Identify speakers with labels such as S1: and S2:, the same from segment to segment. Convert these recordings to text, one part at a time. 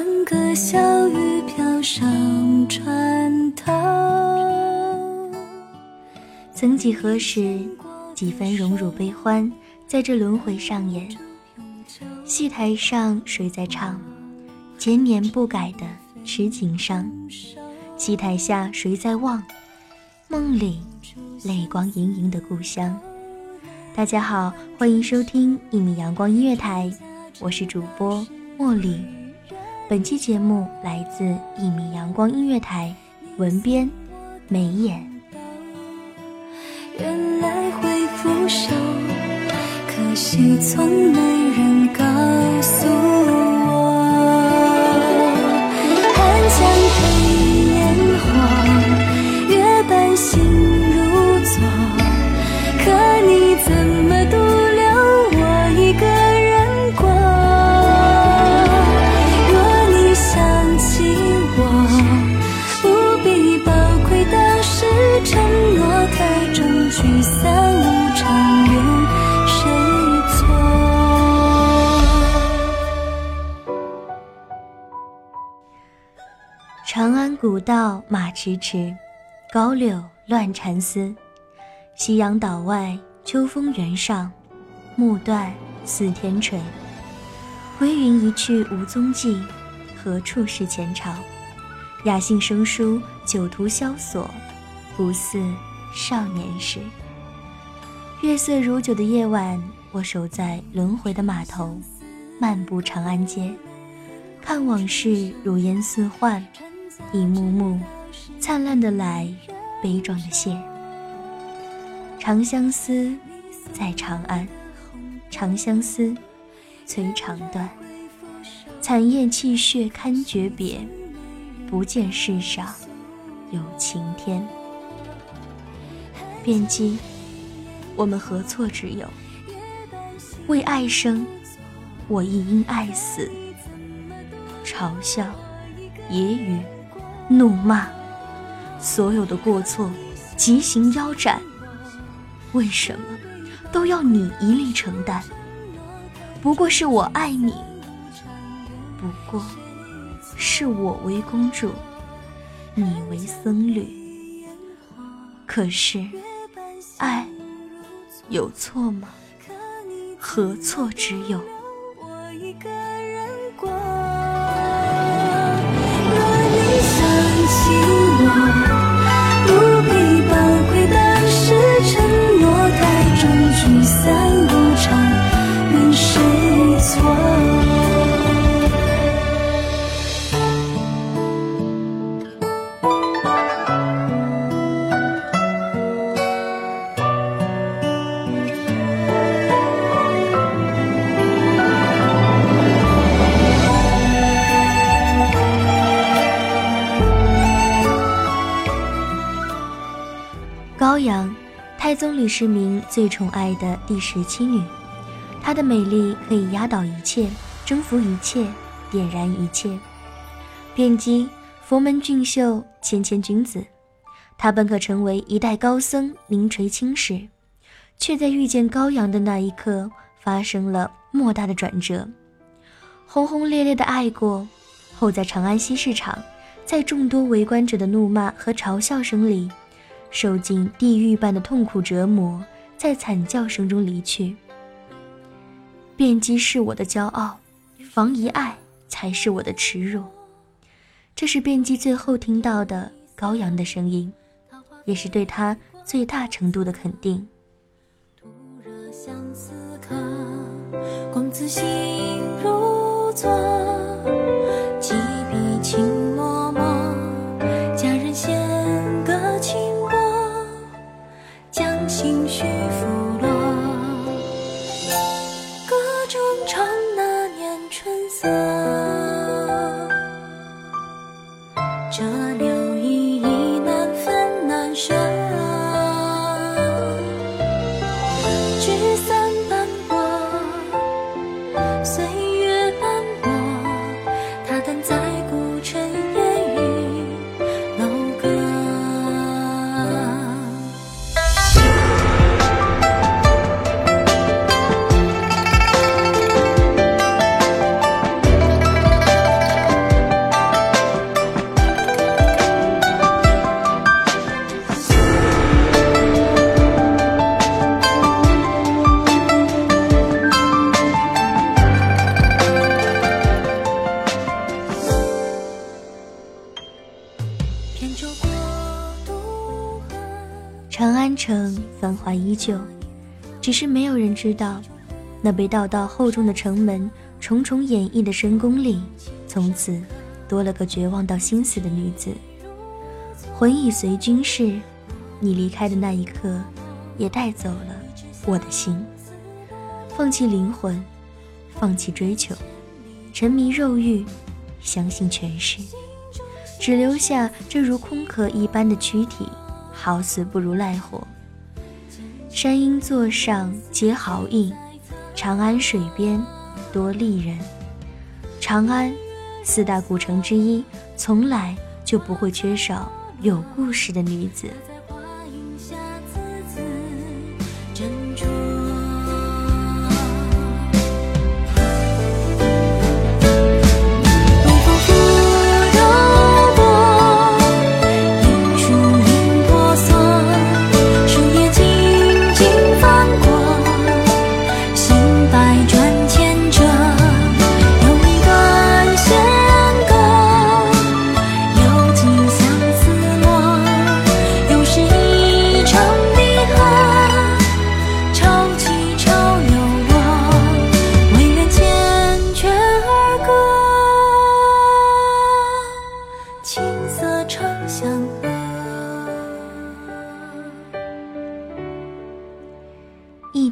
S1: 欢歌笑语飘上船头。
S2: 曾几何时，几番荣辱悲欢，在这轮回上演。戏台上谁在唱？千年不改的痴情伤。戏台下谁在望？梦里泪光盈盈的故乡。大家好，欢迎收听一米阳光音乐台，我是主播茉莉。本期节目来自一米阳光音乐台，文编眉眼。
S1: 原来会腐朽，可惜从没人告诉
S2: 道马迟迟，高柳乱蝉嘶。夕阳岛外，秋风原上，暮断似天垂。归云一去无踪迹，何处是前朝？雅兴生疏，酒徒萧索，不似少年时。月色如酒的夜晚，我守在轮回的码头，漫步长安街，看往事如烟似幻，一幕幕灿烂的来，悲壮的谢。长相思，在长安，长相思，催肠断。惨咽泣血堪诀别，不见世上有晴天。便记，我们何错之有？为爱生，我亦因爱死。嘲笑、揶揄、怒骂，所有的过错，极刑腰斩。为什么都要你一力承担？不过是我爱你，不过是我为公主，你为僧侣。可是，爱有错吗？何错之有？高阳，太宗李世民最宠爱的第十七女，她的美丽可以压倒一切，征服一切，点燃一切。卞姬，佛门俊秀，谦谦君子，她本可成为一代高僧，名垂青史，却在遇见高阳的那一刻，发生了莫大的转折。轰轰烈烈的爱过后，在长安西市场，在众多围观者的怒骂和嘲笑声里，受尽地狱般的痛苦折磨，在惨叫声中离去。卞姬是我的骄傲，房遗爱才是我的耻辱。这是卞姬最后听到的高阳的声音，也是对他最大程度的肯定。
S1: 公子心如昨。几笔情脉脉，佳人闲
S2: 长安城繁华依旧，只是没有人知道，那被道道厚重的城门、重重掩抑的深宫里，从此多了个绝望到心死的女子。魂已随君逝，你离开的那一刻，也带走了我的心。放弃灵魂，放弃追求，沉迷肉欲，相信权势，只留下这如空壳一般的躯体，好死不如赖活。山鹰座上皆豪逸，长安水边多丽人。长安，四大古城之一，从来就不会缺少有故事的女子。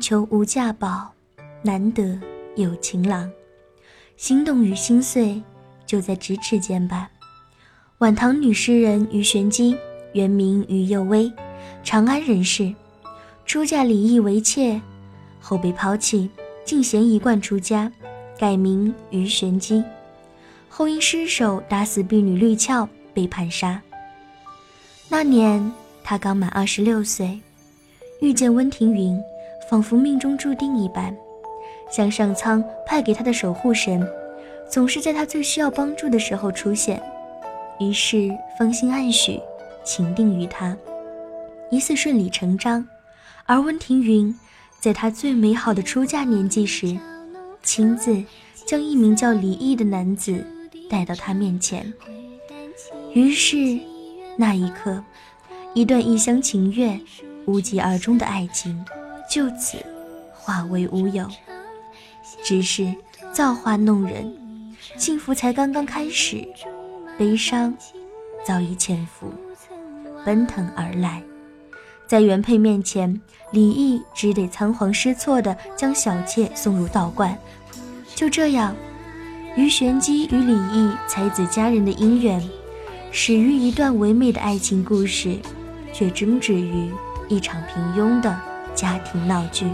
S2: 求无价宝，难得有情郎。心动与心碎，就在咫尺间吧。晚唐女诗人鱼玄机，原名鱼幼薇，长安人士，出嫁李毅为妾，后被抛弃，进贤一贯出家，改名鱼玄机。后因失手打死婢女绿俏，被判杀。那年他刚满二十六岁，遇见温庭筠。仿佛命中注定一般，像上苍派给他的守护神，总是在他最需要帮助的时候出现。于是芳心暗许，情定于他，疑似顺理成章。而温庭筠在他最美好的出嫁年纪时，亲自将一名叫李毅的男子带到他面前。于是那一刻，一段一厢情愿、无疾而终的爱情。就此化为乌有。只是造化弄人，幸福才刚刚开始，悲伤早已潜伏，奔腾而来。在原配面前，李毅只得仓皇失措地将小妾送入道观。就这样，于玄机与李毅才子佳人的姻缘，始于一段唯美的爱情故事，却终止于一场平庸的家庭闹剧。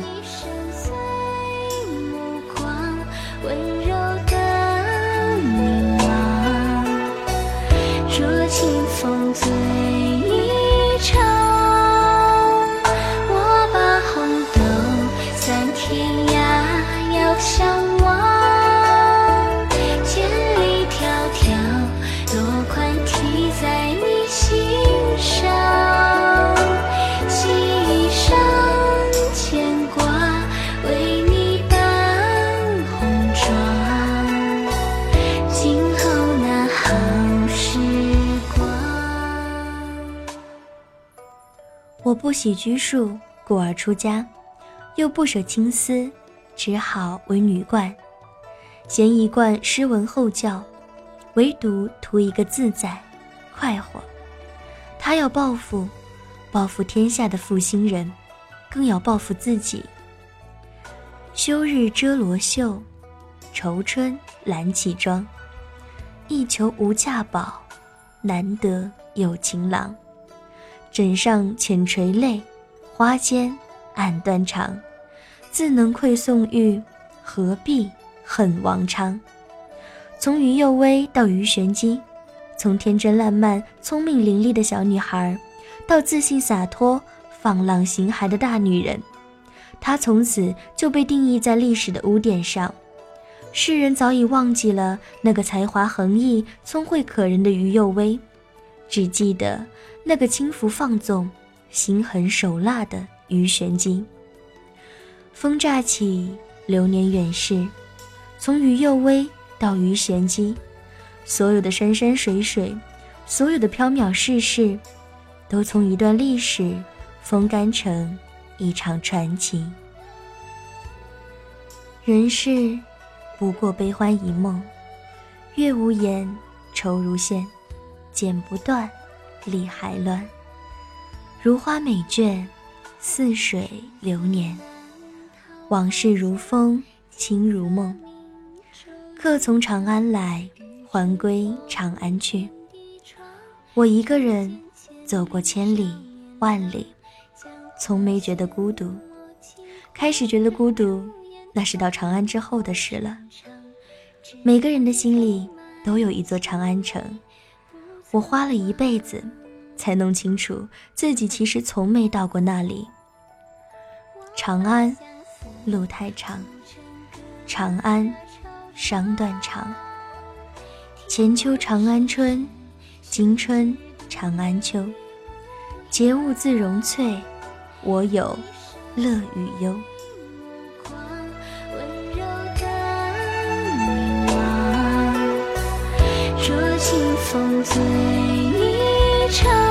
S2: 不喜拘束，故而出家，又不舍青丝，只好为女冠。嫌一贯诗文后教，唯独图一个自在、快活。他要报复，报复天下的负心人，更要报复自己。休日遮罗袖，愁春揽绮妆。一求无价宝，难得有情郎。枕上浅垂泪，花间暗断肠。自能愧宋玉，何必恨王昌？从于幼薇到于玄机，从天真烂漫、聪明伶俐的小女孩，到自信洒脱、放浪形骸的大女人，她从此就被定义在历史的污点上。世人早已忘记了那个才华横溢、聪慧可人的于幼薇，只记得那个轻浮放纵、心狠手辣的于玄机。风乍起，流年远逝，从于幼薇到于玄机，所有的山山水水，所有的缥缈世事，都从一段历史风干成一场传奇。人世不过悲欢一梦，月无言，愁如线，剪不断，理还乱。如花美眷，似水流年。往事如风，情如梦。客从长安来，还归长安去。我一个人走过千里万里，从没觉得孤独。开始觉得孤独，那是到长安之后的事了。每个人的心里都有一座长安城，我花了一辈子才弄清楚自己其实从没到过那里。长安。路太长，长安伤断肠。前秋长安春，今春长安秋。节物自容翠，我有乐与忧。
S1: 风醉一场，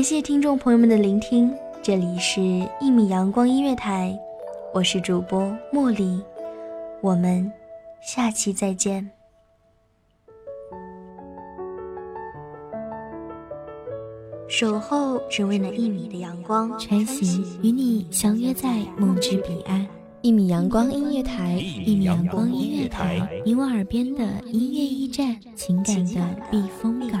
S2: 感谢听众朋友们的聆听，这里是《一米阳光音乐台》，我是主播茉莉，我们下期再见。守候只为那一米的阳光，
S3: 穿行与你相约在梦之彼岸。一米阳光音乐台，一米阳光音乐台，你我耳边的音乐驿站，情感的避风港。